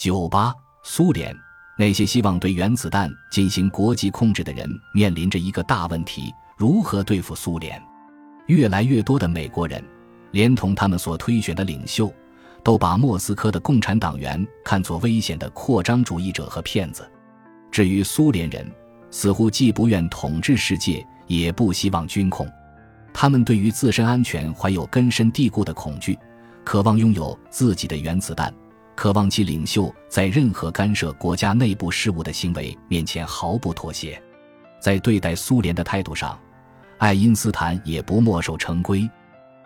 九八，苏联那些希望对原子弹进行国际控制的人面临着一个大问题：如何对付苏联？越来越多的美国人，连同他们所推选的领袖，都把莫斯科的共产党员看作危险的扩张主义者和骗子。至于苏联人，似乎既不愿统治世界，也不希望军控。他们对于自身安全怀有根深蒂固的恐惧，渴望拥有自己的原子弹，渴望其领袖在任何干涉国家内部事务的行为面前毫不妥协。在对待苏联的态度上，爱因斯坦也不墨守成规。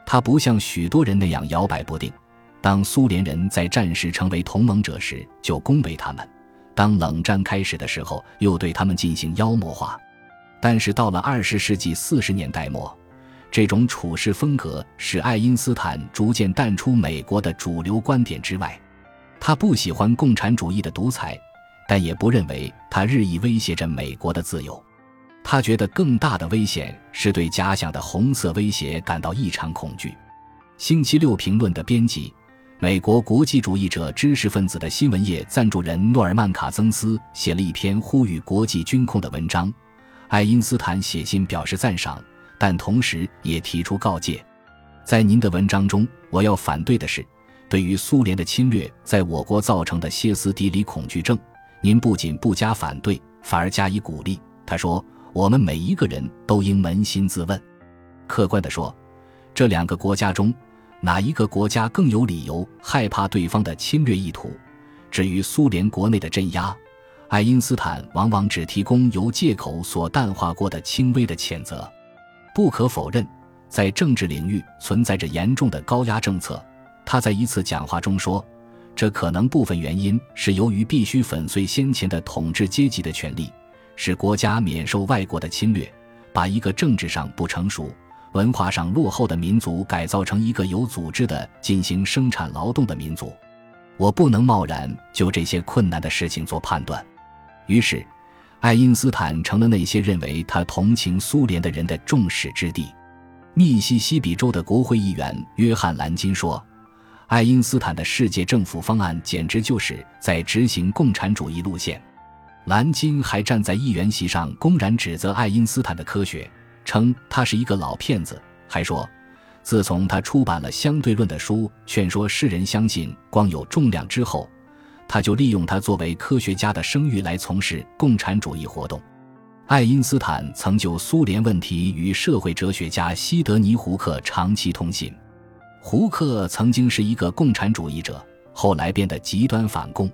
他不像许多人那样摇摆不定。当苏联人在战时成为同盟者时，就恭维他们；当冷战开始的时候，又对他们进行妖魔化。但是到了二十世纪四十年代末，这种处事风格使爱因斯坦逐渐淡出美国的主流观点之外。他不喜欢共产主义的独裁，但也不认为他日益威胁着美国的自由。他觉得更大的危险是对假想的红色威胁感到异常恐惧。星期六评论的编辑，美国国际主义者知识分子的新闻业赞助人诺尔曼·卡曾斯写了一篇呼吁国际军控的文章。爱因斯坦写信表示赞赏，但同时也提出告诫：在您的文章中，我要反对的是，对于苏联的侵略在我国造成的歇斯底里恐惧症，您不仅不加反对，反而加以鼓励。他说。我们每一个人都应扪心自问，客观地说，这两个国家中，哪一个国家更有理由害怕对方的侵略意图？至于苏联国内的镇压，爱因斯坦往往只提供由借口所淡化过的轻微的谴责。不可否认，在政治领域存在着严重的高压政策。他在一次讲话中说，这可能部分原因是由于必须粉碎先前的统治阶级的权利。使国家免受外国的侵略，把一个政治上不成熟、文化上落后的民族改造成一个有组织的进行生产劳动的民族。我不能贸然就这些困难的事情做判断。于是，爱因斯坦成了那些认为他同情苏联的人的众矢之的。密西西比州的国会议员约翰·兰金说：“爱因斯坦的世界政府方案简直就是在执行共产主义路线。”蓝金还站在议员席上，公然指责爱因斯坦的科学，称他是一个老骗子。还说，自从他出版了相对论的书，劝说世人相信光有重量之后，他就利用他作为科学家的声誉来从事共产主义活动。爱因斯坦曾就苏联问题与社会哲学家西德尼·胡克长期通信。胡克曾经是一个共产主义者，后来变得极端反共。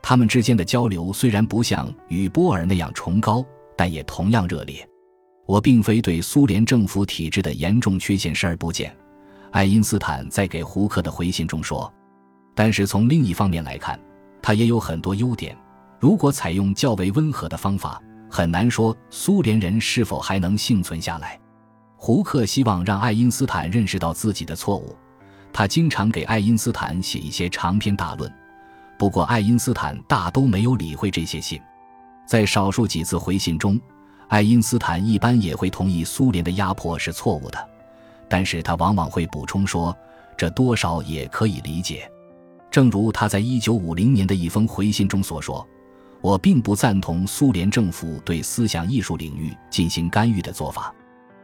他们之间的交流虽然不像与波尔那样崇高，但也同样热烈。我并非对苏联政府体制的严重缺陷视而不见，爱因斯坦在给胡克的回信中说。但是从另一方面来看，他也有很多优点。如果采用较为温和的方法，很难说苏联人是否还能幸存下来。胡克希望让爱因斯坦认识到自己的错误，他经常给爱因斯坦写一些长篇大论。不过，爱因斯坦大都没有理会这些信。在少数几次回信中，爱因斯坦一般也会同意苏联的压迫是错误的，但是他往往会补充说，这多少也可以理解。正如他在1950年的一封回信中所说：“我并不赞同苏联政府对思想艺术领域进行干预的做法。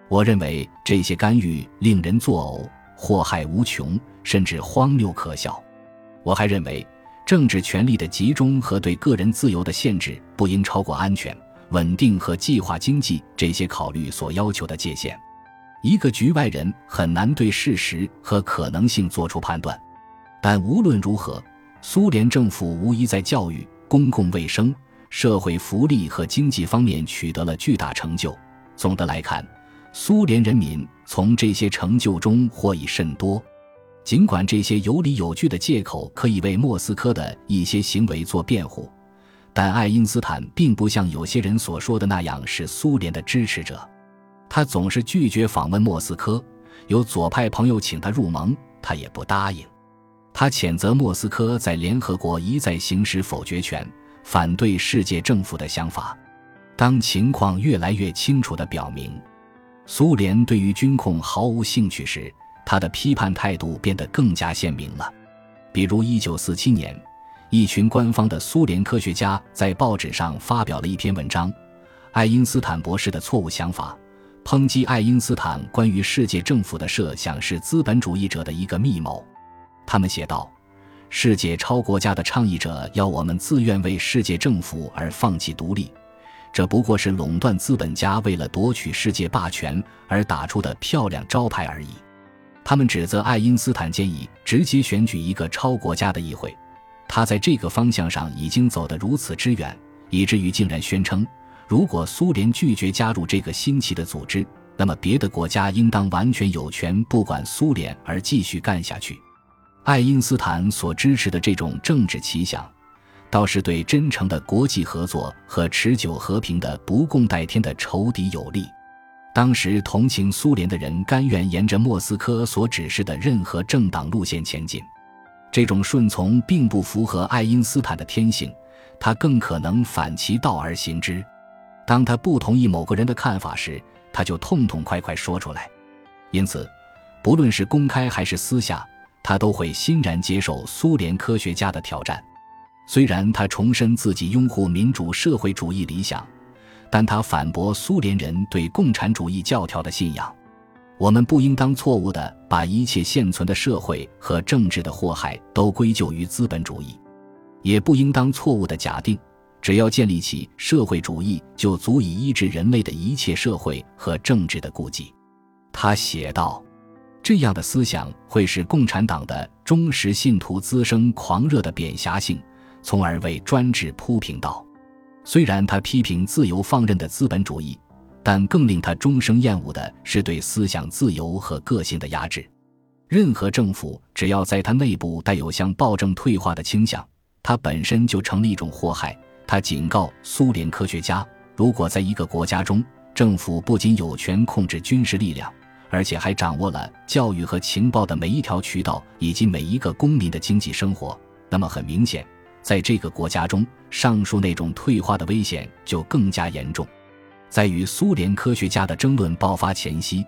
我认为这些干预令人作呕，祸害无穷，甚至荒谬可笑。我还认为。”政治权力的集中和对个人自由的限制不应超过安全、稳定和计划经济这些考虑所要求的界限。一个局外人很难对事实和可能性作出判断。但无论如何，苏联政府无疑在教育、公共卫生、社会福利和经济方面取得了巨大成就。总的来看，苏联人民从这些成就中获益甚多。尽管这些有理有据的借口可以为莫斯科的一些行为做辩护，但爱因斯坦并不像有些人所说的那样是苏联的支持者。他总是拒绝访问莫斯科，有左派朋友请他入盟，他也不答应。他谴责莫斯科在联合国一再行使否决权，反对世界政府的想法。当情况越来越清楚地表明，苏联对于军控毫无兴趣时，他的批判态度变得更加鲜明了，比如1947年，一群官方的苏联科学家在报纸上发表了一篇文章，爱因斯坦博士的错误想法，抨击爱因斯坦关于世界政府的设想是资本主义者的一个密谋。他们写道：“世界超国家的倡议者要我们自愿为世界政府而放弃独立，这不过是垄断资本家为了夺取世界霸权而打出的漂亮招牌而已。”他们指责爱因斯坦建议直接选举一个超国家的议会。他在这个方向上已经走得如此之远，以至于竟然宣称，如果苏联拒绝加入这个新奇的组织，那么别的国家应当完全有权不管苏联而继续干下去。爱因斯坦所支持的这种政治奇想，倒是对真诚的国际合作和持久和平的不共戴天的仇敌有利。当时同情苏联的人甘愿沿着莫斯科所指示的任何政党路线前进。这种顺从并不符合爱因斯坦的天性，他更可能反其道而行之。当他不同意某个人的看法时，他就痛痛快快说出来。因此，不论是公开还是私下，他都会欣然接受苏联科学家的挑战。虽然他重申自己拥护民主社会主义理想，但他反驳苏联人对共产主义教条的信仰。我们不应当错误地把一切现存的社会和政治的祸害都归咎于资本主义，也不应当错误地假定，只要建立起社会主义就足以医治人类的一切社会和政治的痼疾。他写道：“这样的思想会使共产党的忠实信徒滋生狂热的贬狭性，从而为专制铺平道。虽然他批评自由放任的资本主义。”但更令他终生厌恶的是对思想自由和个性的压制。任何政府只要在他内部带有向暴政退化的倾向，它本身就成了一种祸害。他警告苏联科学家：如果在一个国家中，政府不仅有权控制军事力量，而且还掌握了教育和情报的每一条渠道以及每一个公民的经济生活，那么很明显，在这个国家中，上述那种退化的危险就更加严重。在与苏联科学家的争论爆发前夕，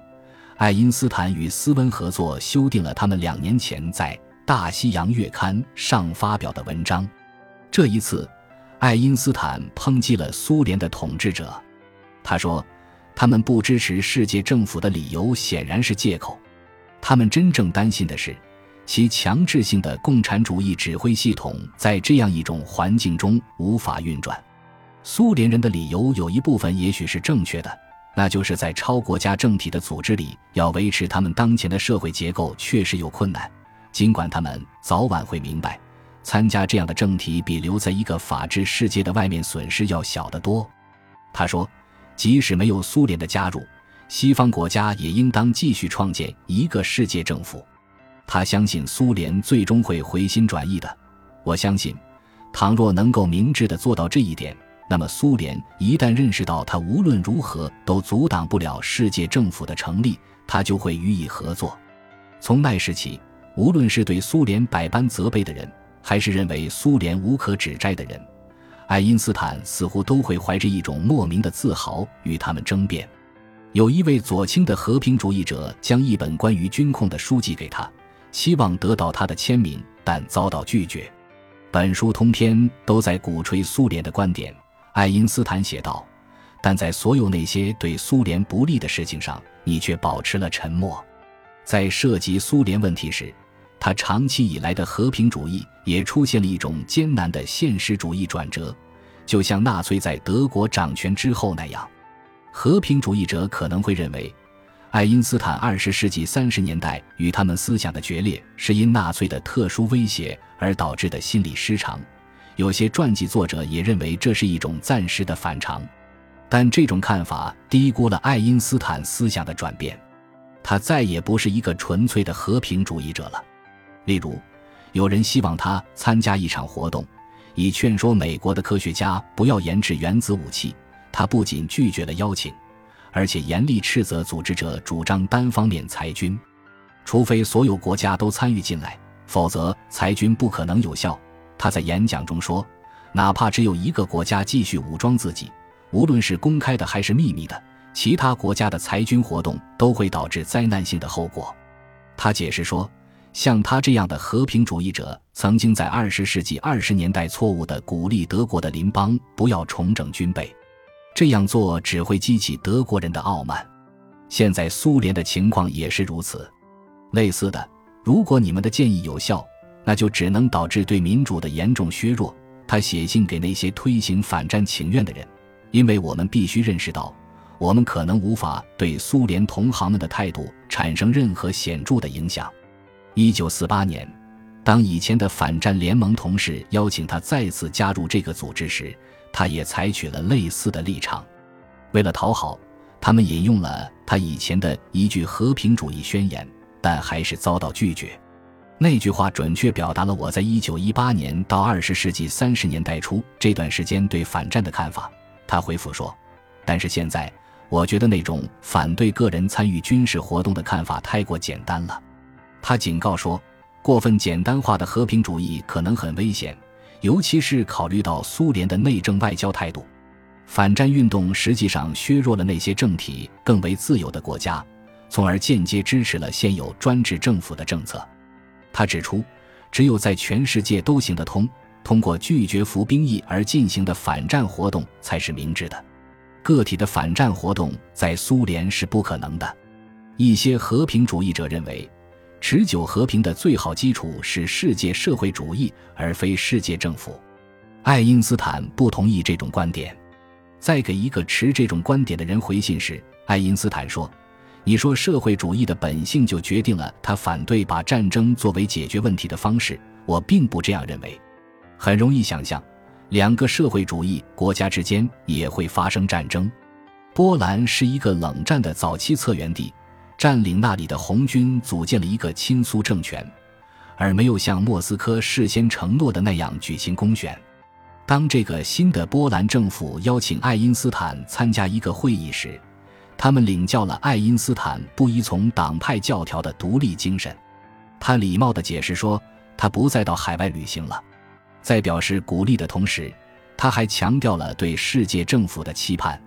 爱因斯坦与斯温合作修订了他们两年前在《大西洋月刊》上发表的文章。这一次，爱因斯坦抨击了苏联的统治者。他说：“他们不支持世界政府的理由显然是借口。他们真正担心的是，其强制性的共产主义指挥系统在这样一种环境中无法运转。”苏联人的理由有一部分也许是正确的，那就是在超国家政体的组织里，要维持他们当前的社会结构确实有困难。尽管他们早晚会明白，参加这样的政体比留在一个法治世界的外面损失要小得多。他说，即使没有苏联的加入，西方国家也应当继续创建一个世界政府。他相信苏联最终会回心转意的。我相信，倘若能够明智地做到这一点。那么，苏联一旦认识到他无论如何都阻挡不了世界政府的成立，他就会予以合作。从那时起，无论是对苏联百般责备的人，还是认为苏联无可指摘的人，爱因斯坦似乎都会怀着一种莫名的自豪与他们争辩。有一位左倾的和平主义者将一本关于军控的书寄给他，期望得到他的签名，但遭到拒绝。本书通篇都在鼓吹苏联的观点。爱因斯坦写道：“但在所有那些对苏联不利的事情上，你却保持了沉默。在涉及苏联问题时，他长期以来的和平主义也出现了一种艰难的现实主义转折，就像纳粹在德国掌权之后那样。和平主义者可能会认为，爱因斯坦二十世纪三十年代与他们思想的决裂是因纳粹的特殊威胁而导致的心理失常。”有些传记作者也认为这是一种暂时的反常，但这种看法低估了爱因斯坦思想的转变。他再也不是一个纯粹的和平主义者了。例如，有人希望他参加一场活动，以劝说美国的科学家不要研制原子武器。他不仅拒绝了邀请，而且严厉斥责组织者主张单方面裁军，除非所有国家都参与进来，否则裁军不可能有效。他在演讲中说：“哪怕只有一个国家继续武装自己，无论是公开的还是秘密的，其他国家的裁军活动都会导致灾难性的后果。”他解释说：“像他这样的和平主义者，曾经在二十世纪二十年代错误地鼓励德国的邻邦不要重整军备，这样做只会激起德国人的傲慢。现在苏联的情况也是如此。类似的，如果你们的建议有效，那就只能导致对民主的严重削弱。他写信给那些推行反战请愿的人，因为我们必须认识到，我们可能无法对苏联同行们的态度产生任何显著的影响。一九四八年，当以前的反战联盟同事邀请他再次加入这个组织时，他也采取了类似的立场。为了讨好，他们引用了他以前的一句和平主义宣言。但还是遭到拒绝。那句话准确表达了我在一九一八年到二十世纪三十年代初这段时间对反战的看法。他回复说：“但是现在，我觉得那种反对个人参与军事活动的看法太过简单了。”他警告说：“过分简单化的和平主义可能很危险，尤其是考虑到苏联的内政外交态度。反战运动实际上削弱了那些政体更为自由的国家。”从而间接支持了现有专制政府的政策。他指出，只有在全世界都行得通，通过拒绝服兵役而进行的反战活动才是明智的。个体的反战活动在苏联是不可能的。一些和平主义者认为，持久和平的最好基础是世界社会主义，而非世界政府。爱因斯坦不同意这种观点。在给一个持这种观点的人回信时，爱因斯坦说。你说社会主义的本性就决定了他反对把战争作为解决问题的方式，我并不这样认为。很容易想象，两个社会主义国家之间也会发生战争。波兰是一个冷战的早期策源地，占领那里的红军组建了一个亲苏政权，而没有像莫斯科事先承诺的那样举行公选。当这个新的波兰政府邀请爱因斯坦参加一个会议时，他们领教了爱因斯坦不依从党派教条的独立精神。他礼貌地解释说，他不再到海外旅行了。在表示鼓励的同时，他还强调了对世界政府的期盼。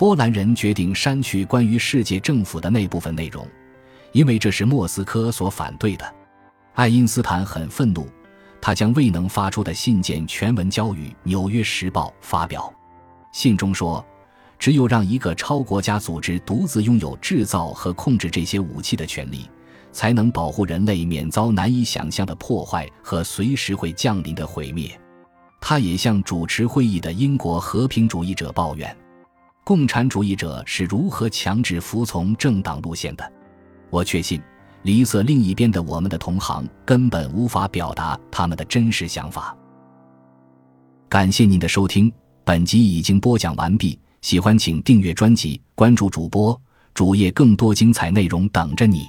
波兰人决定删去关于世界政府的那部分内容，因为这是莫斯科所反对的。爱因斯坦很愤怒，他将未能发出的信件全文交予《纽约时报》发表。信中说。只有让一个超国家组织独自拥有制造和控制这些武器的权利，才能保护人类免遭难以想象的破坏和随时会降临的毁灭。他也向主持会议的英国和平主义者抱怨，共产主义者是如何强制服从政党路线的。我确信，离色另一边的我们的同行根本无法表达他们的真实想法。感谢您的收听，本集已经播讲完毕。喜欢请订阅专辑，关注主播主页，更多精彩内容等着你。